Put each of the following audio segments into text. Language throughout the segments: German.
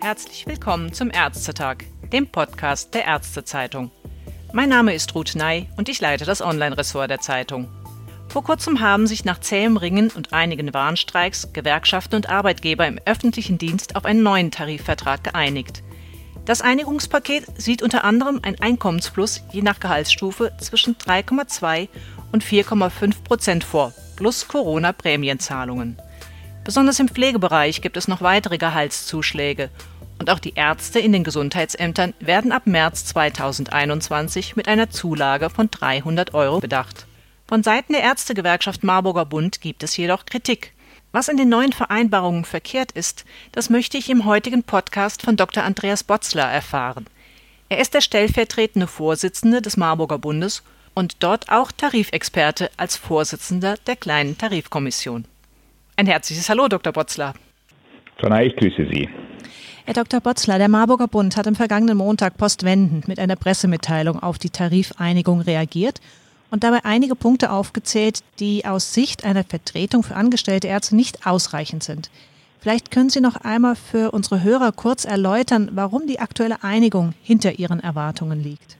Herzlich willkommen zum Ärztetag, dem Podcast der Ärztezeitung. Mein Name ist Ruth Ney und ich leite das Online-Ressort der Zeitung. Vor kurzem haben sich nach zähem Ringen und einigen Warnstreiks Gewerkschaften und Arbeitgeber im öffentlichen Dienst auf einen neuen Tarifvertrag geeinigt. Das Einigungspaket sieht unter anderem ein Einkommensplus je nach Gehaltsstufe zwischen 3,2 und 4,5 Prozent vor, plus Corona-Prämienzahlungen. Besonders im Pflegebereich gibt es noch weitere Gehaltszuschläge und auch die Ärzte in den Gesundheitsämtern werden ab März 2021 mit einer Zulage von 300 Euro bedacht. Von Seiten der Ärztegewerkschaft Marburger Bund gibt es jedoch Kritik. Was in den neuen Vereinbarungen verkehrt ist, das möchte ich im heutigen Podcast von Dr. Andreas Botzler erfahren. Er ist der stellvertretende Vorsitzende des Marburger Bundes und dort auch Tarifexperte als Vorsitzender der kleinen Tarifkommission. Ein herzliches Hallo, Dr. Botzler. Frau ich grüße Sie. Herr Dr. Botzler, der Marburger Bund hat am vergangenen Montag postwendend mit einer Pressemitteilung auf die Tarifeinigung reagiert und dabei einige Punkte aufgezählt, die aus Sicht einer Vertretung für angestellte Ärzte nicht ausreichend sind. Vielleicht können Sie noch einmal für unsere Hörer kurz erläutern, warum die aktuelle Einigung hinter Ihren Erwartungen liegt.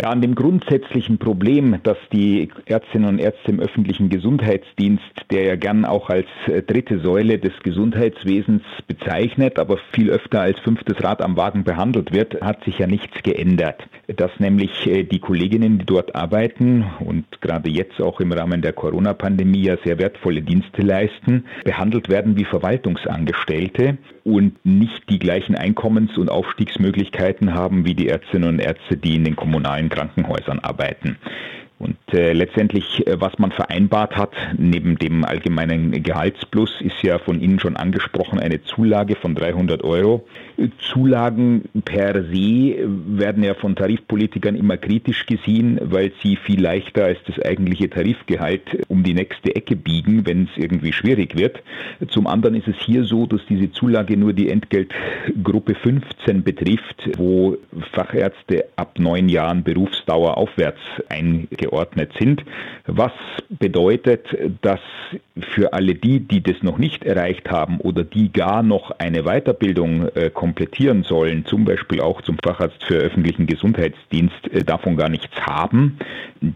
Ja, an dem grundsätzlichen Problem, dass die Ärztinnen und Ärzte im öffentlichen Gesundheitsdienst, der ja gern auch als äh, dritte Säule des Gesundheitswesens bezeichnet, aber viel öfter als fünftes Rad am Wagen behandelt wird, hat sich ja nichts geändert. Dass nämlich äh, die Kolleginnen, die dort arbeiten und gerade jetzt auch im Rahmen der Corona-Pandemie ja sehr wertvolle Dienste leisten, behandelt werden wie Verwaltungsangestellte und nicht die gleichen Einkommens- und Aufstiegsmöglichkeiten haben wie die Ärztinnen und Ärzte, die in den kommunalen Krankenhäusern arbeiten. Und äh, letztendlich, äh, was man vereinbart hat, neben dem allgemeinen Gehaltsplus, ist ja von Ihnen schon angesprochen eine Zulage von 300 Euro. Zulagen per se werden ja von Tarifpolitikern immer kritisch gesehen, weil sie viel leichter als das eigentliche Tarifgehalt um die nächste Ecke biegen, wenn es irgendwie schwierig wird. Zum anderen ist es hier so, dass diese Zulage nur die Entgeltgruppe 15 betrifft, wo Fachärzte ab neun Jahren Berufsdauer aufwärts eingeordnet geordnet sind, was bedeutet, dass für alle die, die das noch nicht erreicht haben oder die gar noch eine Weiterbildung äh, komplettieren sollen, zum Beispiel auch zum Facharzt für öffentlichen Gesundheitsdienst, äh, davon gar nichts haben.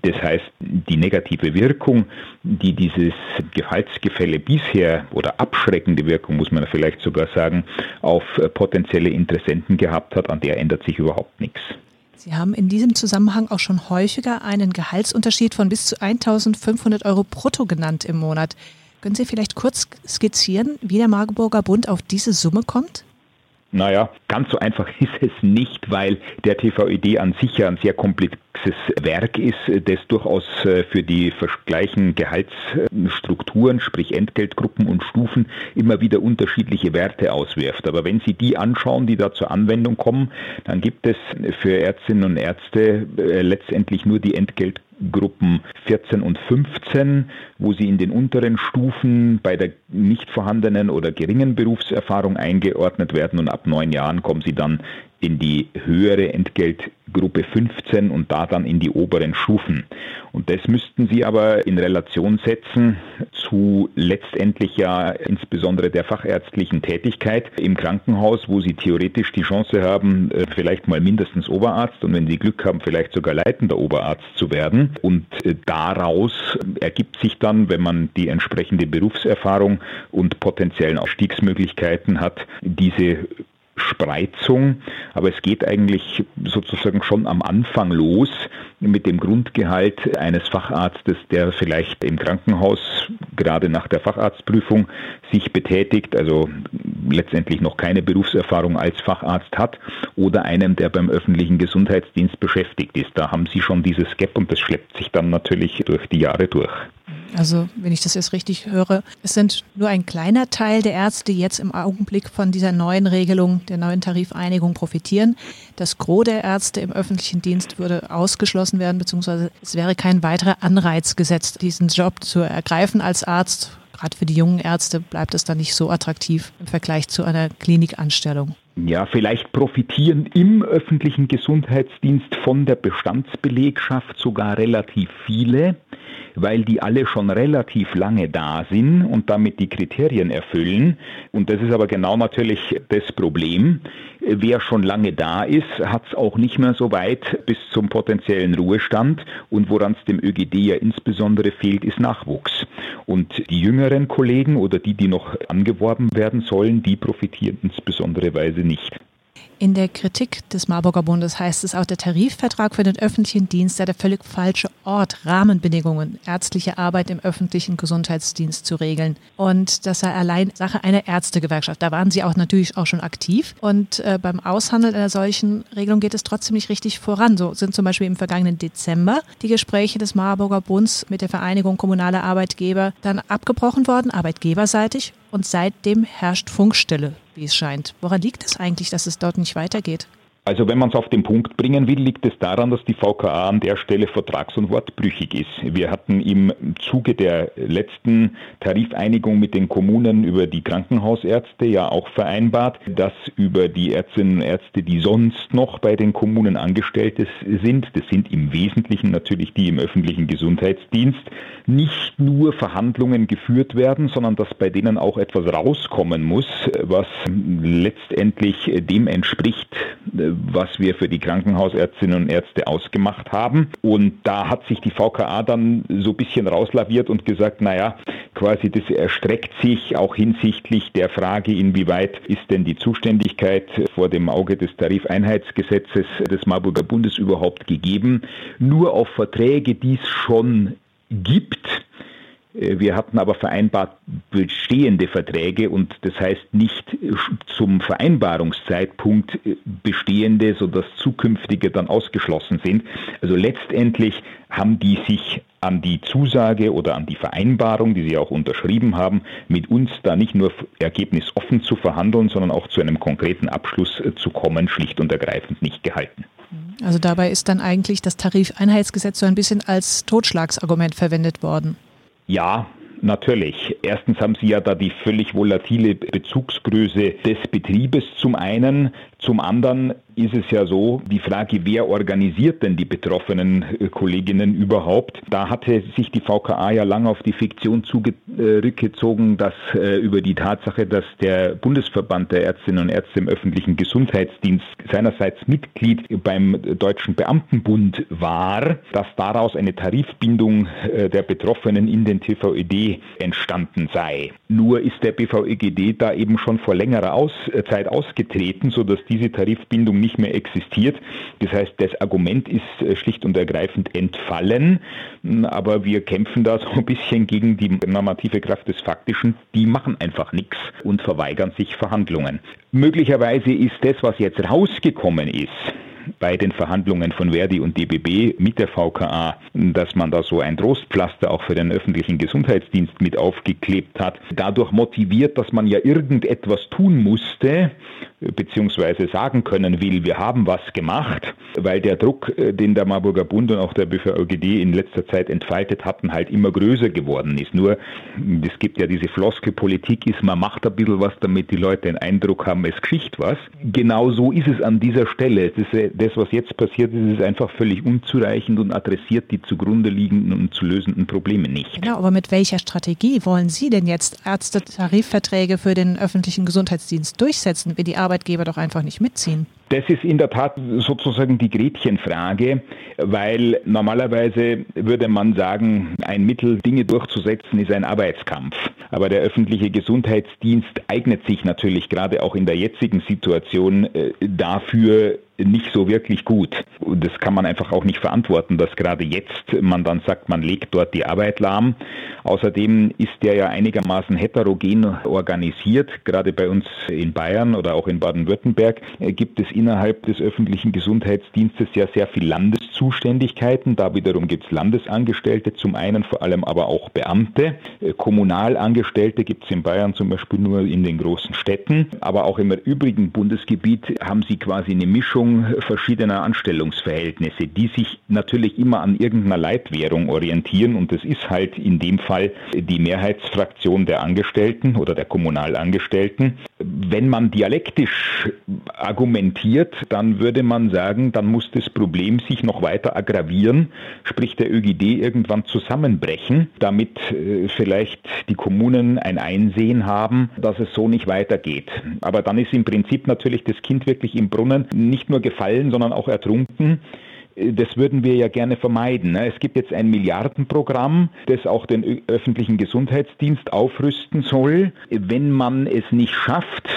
Das heißt, die negative Wirkung, die dieses Gehaltsgefälle bisher oder abschreckende Wirkung, muss man vielleicht sogar sagen, auf äh, potenzielle Interessenten gehabt hat, an der ändert sich überhaupt nichts. Sie haben in diesem Zusammenhang auch schon häufiger einen Gehaltsunterschied von bis zu 1500 Euro brutto genannt im Monat. Können Sie vielleicht kurz skizzieren, wie der Marburger Bund auf diese Summe kommt? Naja, ganz so einfach ist es nicht, weil der TVED an sich ja ein sehr komplexes Werk ist, das durchaus äh, für die gleichen Gehaltsstrukturen, sprich Entgeltgruppen und Stufen, immer wieder unterschiedliche Werte auswirft. Aber wenn Sie die anschauen, die da zur Anwendung kommen, dann gibt es für Ärztinnen und Ärzte äh, letztendlich nur die Entgeltgruppen Gruppen 14 und 15, wo sie in den unteren Stufen bei der nicht vorhandenen oder geringen Berufserfahrung eingeordnet werden und ab neun Jahren kommen sie dann in die höhere Entgeltgruppe 15 und da dann in die oberen Stufen. Und das müssten Sie aber in Relation setzen zu letztendlich ja insbesondere der fachärztlichen Tätigkeit im Krankenhaus, wo Sie theoretisch die Chance haben, äh, vielleicht mal mindestens Oberarzt und wenn Sie Glück haben, vielleicht sogar leitender Oberarzt zu werden. Und äh, daraus ergibt sich dann, wenn man die entsprechende Berufserfahrung und potenziellen Aufstiegsmöglichkeiten hat, diese Spreizung, aber es geht eigentlich sozusagen schon am Anfang los mit dem Grundgehalt eines Facharztes, der vielleicht im Krankenhaus gerade nach der Facharztprüfung sich betätigt, also letztendlich noch keine Berufserfahrung als Facharzt hat, oder einem, der beim öffentlichen Gesundheitsdienst beschäftigt ist. Da haben Sie schon dieses Gap und das schleppt sich dann natürlich durch die Jahre durch. Also, wenn ich das jetzt richtig höre, es sind nur ein kleiner Teil der Ärzte, die jetzt im Augenblick von dieser neuen Regelung, der neuen Tarifeinigung profitieren. Das Gros der Ärzte im öffentlichen Dienst würde ausgeschlossen werden, beziehungsweise es wäre kein weiterer Anreiz gesetzt, diesen Job zu ergreifen als Arzt. Gerade für die jungen Ärzte bleibt es dann nicht so attraktiv im Vergleich zu einer Klinikanstellung. Ja, vielleicht profitieren im öffentlichen Gesundheitsdienst von der Bestandsbelegschaft sogar relativ viele. weil die alle schon relativ lange da sind und damit die Kriterien erfüllen. Und das ist aber genau natürlich das Problem. Wer schon lange da ist, hat es auch nicht mehr so weit bis zum potenziellen Ruhestand. Und woran es dem ÖGD ja insbesondere fehlt, ist Nachwuchs. Und die jüngeren Kollegen oder die, die noch angeworben werden sollen, die profitieren insbesondere Weise nicht. In der Kritik des Marburger Bundes heißt es auch, der Tarifvertrag für den öffentlichen Dienst sei der völlig falsche Ort, Rahmenbedingungen, ärztliche Arbeit im öffentlichen Gesundheitsdienst zu regeln. Und das sei allein Sache einer Ärztegewerkschaft. Da waren Sie auch natürlich auch schon aktiv. Und äh, beim Aushandeln einer solchen Regelung geht es trotzdem nicht richtig voran. So sind zum Beispiel im vergangenen Dezember die Gespräche des Marburger Bunds mit der Vereinigung kommunaler Arbeitgeber dann abgebrochen worden, arbeitgeberseitig. Und seitdem herrscht Funkstille wie es scheint. Woran liegt es eigentlich, dass es dort nicht weitergeht? Also wenn man es auf den Punkt bringen will, liegt es daran, dass die VKA an der Stelle vertrags- und wortbrüchig ist. Wir hatten im Zuge der letzten Tarifeinigung mit den Kommunen über die Krankenhausärzte ja auch vereinbart, dass über die Ärztinnen und Ärzte, die sonst noch bei den Kommunen angestellt sind, das sind im Wesentlichen natürlich die im öffentlichen Gesundheitsdienst, nicht nur Verhandlungen geführt werden, sondern dass bei denen auch etwas rauskommen muss, was letztendlich dem entspricht, was wir für die Krankenhausärztinnen und Ärzte ausgemacht haben. Und da hat sich die VKA dann so ein bisschen rauslaviert und gesagt, naja, quasi das erstreckt sich auch hinsichtlich der Frage, inwieweit ist denn die Zuständigkeit vor dem Auge des Tarifeinheitsgesetzes des Marburger Bundes überhaupt gegeben, nur auf Verträge, die es schon gibt wir hatten aber vereinbart bestehende Verträge und das heißt nicht zum Vereinbarungszeitpunkt äh, bestehende, sodass zukünftige dann ausgeschlossen sind. Also letztendlich haben die sich an die Zusage oder an die Vereinbarung, die sie auch unterschrieben haben, mit uns da nicht nur ergebnisoffen zu verhandeln, sondern auch zu einem konkreten Abschluss äh, zu kommen, schlicht und ergreifend nicht gehalten. Also dabei ist dann eigentlich das Tarifeinheitsgesetz so ein bisschen als Totschlagsargument verwendet worden. Ja, Natürlich. Erstens haben Sie ja da die völlig volatile Bezugsgröße des Betriebes zum einen. Zum anderen ist es ja so, die Frage, wer organisiert denn die betroffenen äh, Kolleginnen überhaupt? Da hatte sich die VKA ja lange auf die Fiktion zurückgezogen, dass äh, über die Tatsache, dass der Bundesverband der Ärztinnen und Ärzte im öffentlichen Gesundheitsdienst seinerseits Mitglied beim Deutschen Beamtenbund war, dass daraus eine Tarifbindung äh, der Betroffenen in den TVED entstanden sei. Nur ist der BVEGD da eben schon vor längerer Aus Zeit ausgetreten, sodass diese Tarifbindung nicht mehr existiert. Das heißt, das Argument ist äh, schlicht und ergreifend entfallen, aber wir kämpfen da so ein bisschen gegen die normative Kraft des Faktischen. Die machen einfach nichts und verweigern sich Verhandlungen. Möglicherweise ist das, was jetzt rausgekommen ist, bei den Verhandlungen von Verdi und DBB mit der VKA, dass man da so ein Trostpflaster auch für den öffentlichen Gesundheitsdienst mit aufgeklebt hat, dadurch motiviert, dass man ja irgendetwas tun musste, beziehungsweise sagen können will, wir haben was gemacht, weil der Druck, äh, den der Marburger Bund und auch der BVÖGD in letzter Zeit entfaltet hatten, halt immer größer geworden ist. Nur, es gibt ja diese Floskelpolitik, ist, man macht ein bisschen was, damit die Leute den Eindruck haben, es geschicht was. Genau so ist es an dieser Stelle. Das, äh, das, was jetzt passiert ist, ist einfach völlig unzureichend und adressiert die zugrunde liegenden und zu lösenden Probleme nicht. Genau, aber mit welcher Strategie wollen Sie denn jetzt Ärztetarifverträge für den öffentlichen Gesundheitsdienst durchsetzen, wenn die Arbeitgeber doch einfach nicht mitziehen? Das ist in der Tat sozusagen die Gretchenfrage, weil normalerweise würde man sagen, ein Mittel, Dinge durchzusetzen, ist ein Arbeitskampf. Aber der öffentliche Gesundheitsdienst eignet sich natürlich gerade auch in der jetzigen Situation äh, dafür, nicht so wirklich gut. Und das kann man einfach auch nicht verantworten, dass gerade jetzt man dann sagt, man legt dort die Arbeit lahm. Außerdem ist der ja einigermaßen heterogen organisiert. Gerade bei uns in Bayern oder auch in Baden-Württemberg äh, gibt es innerhalb des öffentlichen Gesundheitsdienstes ja sehr viel Landeszuständigkeiten. Da wiederum gibt es Landesangestellte, zum einen vor allem aber auch Beamte. Äh, Kommunalangestellte gibt es in Bayern zum Beispiel nur in den großen Städten. Aber auch im übrigen Bundesgebiet haben sie quasi eine Mischung Mischung verschiedener Anstellungsverhältnisse, die sich natürlich immer an irgendeiner Leitwährung orientieren und das ist halt in dem Fall die Mehrheitsfraktion der Angestellten oder der Kommunalangestellten Wenn man dialektisch argumentiert, dann würde man sagen, dann muss das Problem sich noch weiter aggravieren, sprich der ÖGD irgendwann zusammenbrechen, damit äh, vielleicht die Kommunen ein Einsehen haben, dass es so nicht weitergeht. Aber dann ist im Prinzip natürlich das Kind wirklich im Brunnen nicht nur gefallen, sondern auch ertrunken. Das würden wir ja gerne vermeiden. Ne? Es gibt jetzt ein Milliardenprogramm, das auch den öffentlichen Gesundheitsdienst aufrüsten soll. Wenn man es nicht schafft,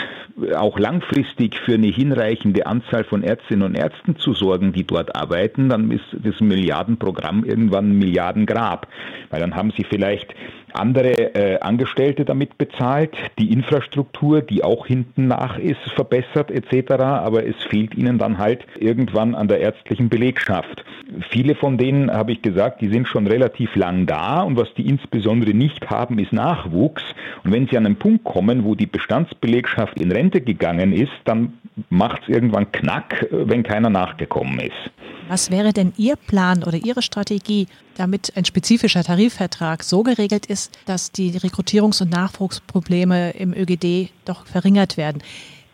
auch langfristig für eine hinreichende Anzahl von Ärztinnen und Ärzten zu sorgen, die dort arbeiten, dann ist das Milliardenprogramm irgendwann ein Milliardengrab. Weil dann haben sie vielleicht andere äh, Angestellte damit bezahlt, die Infrastruktur, die auch hinten nach ist, verbessert etc. Aber es fehlt ihnen dann halt irgendwann an der ärztlichen Belegschaft. Viele von denen, habe ich gesagt, die sind schon relativ lang da und was die insbesondere nicht haben, ist Nachwuchs. Und wenn sie an einen Punkt kommen, wo die Bestandsbelegschaft in Rente gegangen ist, dann macht es irgendwann Knack, wenn keiner nachgekommen ist. Was wäre denn Ihr Plan oder Ihre Strategie, damit ein spezifischer Tarifvertrag so geregelt ist, dass die Rekrutierungs- und Nachwuchsprobleme im ÖGD doch verringert werden?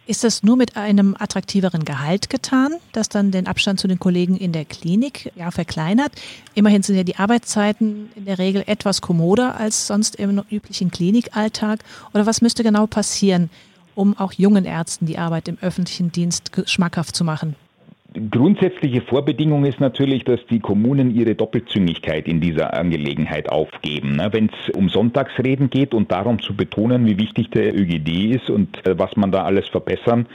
Ist das nur mit einem attraktiveren Gehalt getan, das dann den Abstand zu den Kollegen in der Klinik ja verkleinert? Immerhin sind ja die Arbeitszeiten in der Regel etwas kommoder als sonst im üblichen Klinikalltag. Oder was müsste genau passieren, um auch jungen Ärzten die Arbeit im öffentlichen Dienst schmackhaft zu machen? Grundsätzliche Vorbedingung ist natürlich, dass die Kommunen ihre Doppelzüngigkeit in dieser Angelegenheit aufgeben. Ne? Wenn es um Sonntagsreden geht und darum zu betonen, wie wichtig der ÖGD ist und äh, was man da alles verbessern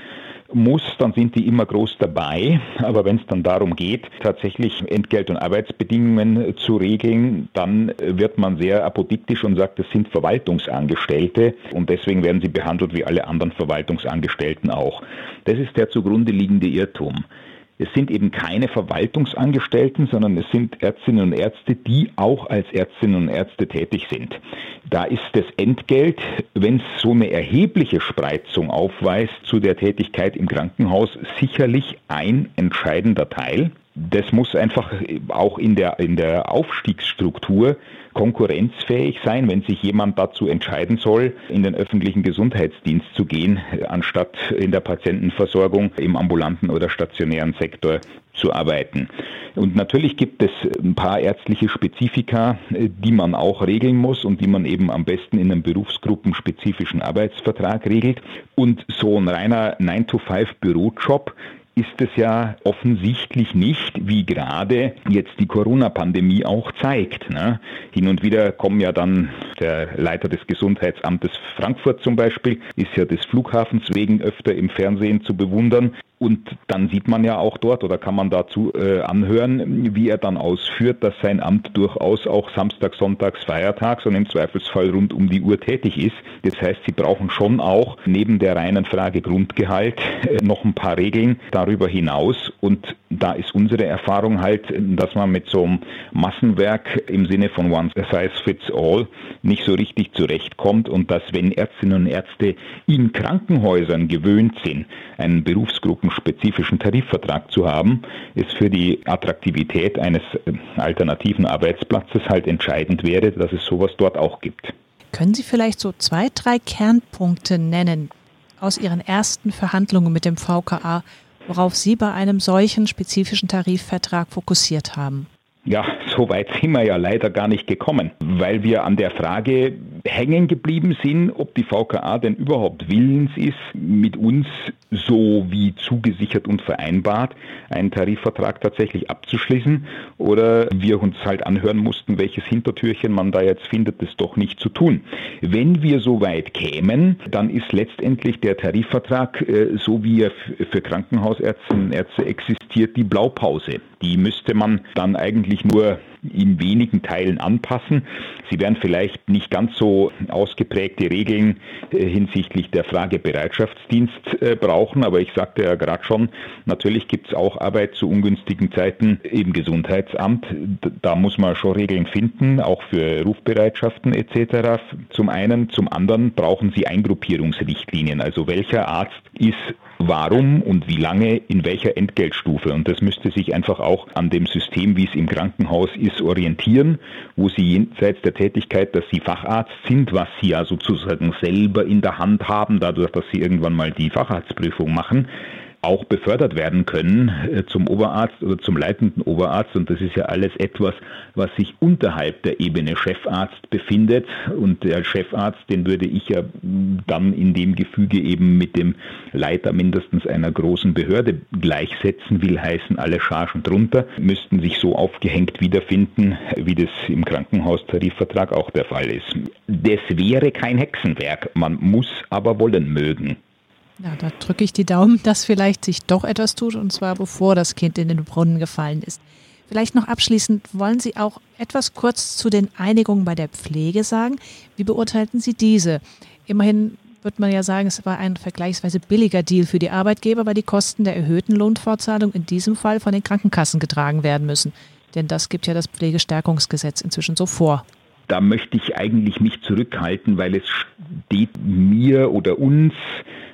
muss, dann sind die immer groß dabei. Aber wenn es dann darum geht, tatsächlich Entgelt- und Arbeitsbedingungen zu regeln, dann wird man sehr apodiktisch und sagt, das sind Verwaltungsangestellte und deswegen werden sie behandelt wie alle anderen Verwaltungsangestellten auch. Das ist der zugrunde liegende Irrtum. Es sind eben keine Verwaltungsangestellten, sondern es sind Ärztinnen und Ärzte, die auch als Ärztinnen und Ärzte tätig sind. Da ist das Entgelt, wenn es so eine erhebliche Spreizung aufweist zu der Tätigkeit im Krankenhaus, sicherlich ein entscheidender Teil. Das muss einfach auch in der, in der Aufstiegsstruktur konkurrenzfähig sein, wenn sich jemand dazu entscheiden soll, in den öffentlichen Gesundheitsdienst zu gehen, anstatt in der Patientenversorgung im ambulanten oder stationären Sektor zu arbeiten. Und natürlich gibt es ein paar ärztliche Spezifika, die man auch regeln muss und die man eben am besten in einem berufsgruppenspezifischen Arbeitsvertrag regelt. Und so ein reiner 9-to-5-Bürojob ist es ja offensichtlich nicht, wie gerade jetzt die Corona-Pandemie auch zeigt. Ne? Hin und wieder kommen ja dann der Leiter des Gesundheitsamtes Frankfurt zum Beispiel, ist ja des Flughafens wegen öfter im Fernsehen zu bewundern. Und dann sieht man ja auch dort oder kann man dazu äh, anhören, wie er dann ausführt, dass sein Amt durchaus auch Samstag, Sonntags, Feiertags und im Zweifelsfall rund um die Uhr tätig ist. Das heißt, sie brauchen schon auch neben der reinen Frage Grundgehalt äh, noch ein paar Regeln darüber hinaus. Und da ist unsere Erfahrung halt, dass man mit so einem Massenwerk im Sinne von One Size Fits All nicht so richtig zurechtkommt und dass wenn Ärztinnen und Ärzte in Krankenhäusern gewöhnt sind, einen berufsgruppenspezifischen Tarifvertrag zu haben, ist für die Attraktivität eines äh, alternativen Arbeitsplatzes halt entscheidend wäre, dass es sowas dort auch gibt. Können Sie vielleicht so zwei, drei Kernpunkte nennen aus Ihren ersten Verhandlungen mit dem VKA, worauf Sie bei einem solchen spezifischen Tarifvertrag fokussiert haben? Ja, so weit sind wir ja leider gar nicht gekommen, weil wir an der Frage hängen geblieben sind, ob die VKA denn überhaupt willens ist, mit uns so wie zugesichert und vereinbart einen Tarifvertrag tatsächlich abzuschließen oder wir uns halt anhören mussten, welches Hintertürchen man da jetzt findet, das doch nicht zu tun. Wenn wir so weit kämen, dann ist letztendlich der Tarifvertrag, äh, so wie er für Krankenhausärztinnen und Ärzte existiert, die Blaupause. Die müsste man dann eigentlich nur in wenigen Teilen anpassen. Sie werden vielleicht nicht ganz so ausgeprägte Regeln äh, hinsichtlich der Frage Bereitschaftsdienst äh, brauchen, aber ich sagte ja gerade schon, natürlich gibt es auch Arbeit zu ungünstigen Zeiten im Gesundheitsamt. Da muss man schon Regeln finden, auch für Rufbereitschaften etc. Zum einen, zum anderen brauchen Sie Eingruppierungsrichtlinien. Also welcher Arzt ist warum und wie lange in welcher Entgeltstufe. Und das müsste sich einfach auch an dem System, wie es im Krankenhaus ist, orientieren, wo Sie jenseits der Tätigkeit, dass Sie Facharzt sind, was Sie ja sozusagen selber in der Hand haben, dadurch, dass Sie irgendwann mal die Facharztprüfung machen, auch befördert werden können äh, zum Oberarzt oder zum leitenden Oberarzt. Und das ist ja alles etwas, was sich unterhalb der Ebene Chefarzt befindet. Und der Chefarzt, den würde ich ja dann in dem Gefüge eben mit dem Leiter mindestens einer großen Behörde gleichsetzen, will heißen, alle Chargen drunter müssten sich so aufgehängt wiederfinden, wie das im Krankenhaustarifvertrag auch der Fall ist. Das wäre kein Hexenwerk, man muss aber wollen mögen. Ja, da drücke ich die Daumen, dass vielleicht sich doch etwas tut, und zwar bevor das Kind in den Brunnen gefallen ist. Vielleicht noch abschließend, wollen Sie auch etwas kurz zu den Einigungen bei der Pflege sagen? Wie beurteilten Sie diese? Immerhin wird man ja sagen, es war ein vergleichsweise billiger Deal für die Arbeitgeber, weil die Kosten der erhöhten Lohnfortzahlung in diesem Fall von den Krankenkassen getragen werden müssen. Denn das gibt ja das Pflegestärkungsgesetz inzwischen so vor. Da möchte ich eigentlich mich zurückhalten, weil es steht mir oder uns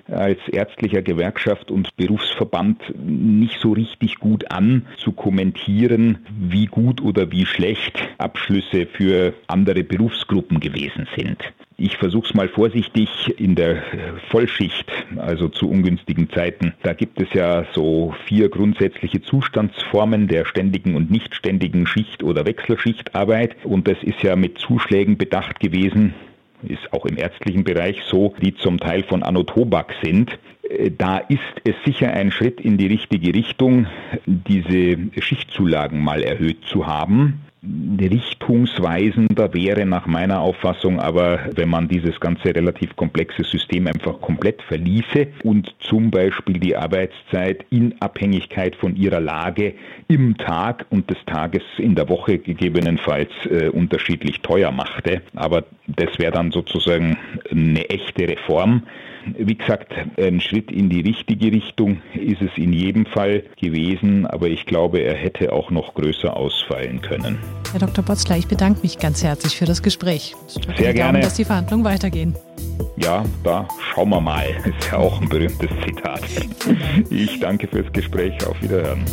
als ärztlicher Gewerkschaft und Berufsverband nicht so richtig gut an, zu kommentieren, wie gut oder wie schlecht Abschlüsse für andere Berufsgruppen gewesen sind. Ich versuche es mal vorsichtig in der Vollschicht, also zu ungünstigen Zeiten. Da gibt es ja so vier grundsätzliche Zustandsformen der ständigen und nicht ständigen Schicht- oder Wechselschichtarbeit. Und das ist ja mit Zuschlägen bedacht gewesen ist auch im ärztlichen Bereich so, die zum Teil von Anotobak sind. Äh, da ist es sicher ein Schritt in die richtige Richtung, diese Schichtzulagen mal erhöht zu haben richtungsweisender wäre nach meiner Auffassung aber, wenn man dieses ganze relativ komplexe System einfach komplett verließe und zum Beispiel die Arbeitszeit in Abhängigkeit von ihrer Lage im Tag und des Tages in der Woche gegebenenfalls äh, unterschiedlich teuer machte. Aber das wäre dann sozusagen eine echte Reform. Wie gesagt, ein Schritt in die richtige Richtung ist es in jedem Fall gewesen, aber ich glaube, er hätte auch noch größer ausfallen können. Herr Dr. Botzler, ich bedanke mich ganz herzlich für das Gespräch. Sehr gerne. Daumen, dass die Verhandlungen weitergehen. Ja, da schauen wir mal. Das ist ja auch ein berühmtes Zitat. Ich danke fürs Gespräch. Auf Wiederhören.